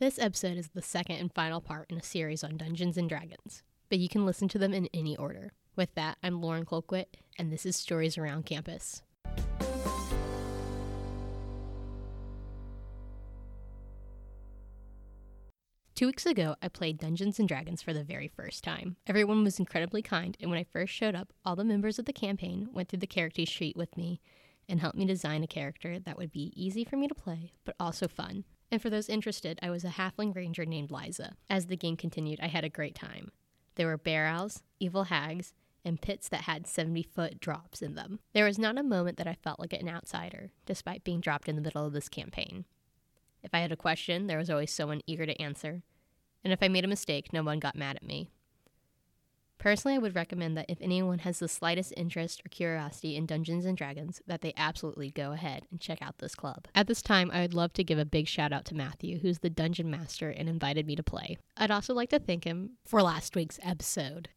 This episode is the second and final part in a series on Dungeons and Dragons, but you can listen to them in any order. With that, I'm Lauren Colquitt, and this is Stories Around Campus. Two weeks ago, I played Dungeons and Dragons for the very first time. Everyone was incredibly kind, and when I first showed up, all the members of the campaign went through the character sheet with me and helped me design a character that would be easy for me to play, but also fun. And for those interested, I was a halfling ranger named Liza. As the game continued, I had a great time. There were bear owls, evil hags, and pits that had 70 foot drops in them. There was not a moment that I felt like an outsider, despite being dropped in the middle of this campaign. If I had a question, there was always someone eager to answer. And if I made a mistake, no one got mad at me. Personally, I would recommend that if anyone has the slightest interest or curiosity in Dungeons and Dragons, that they absolutely go ahead and check out this club. At this time, I would love to give a big shout out to Matthew, who's the dungeon master and invited me to play. I'd also like to thank him for last week's episode.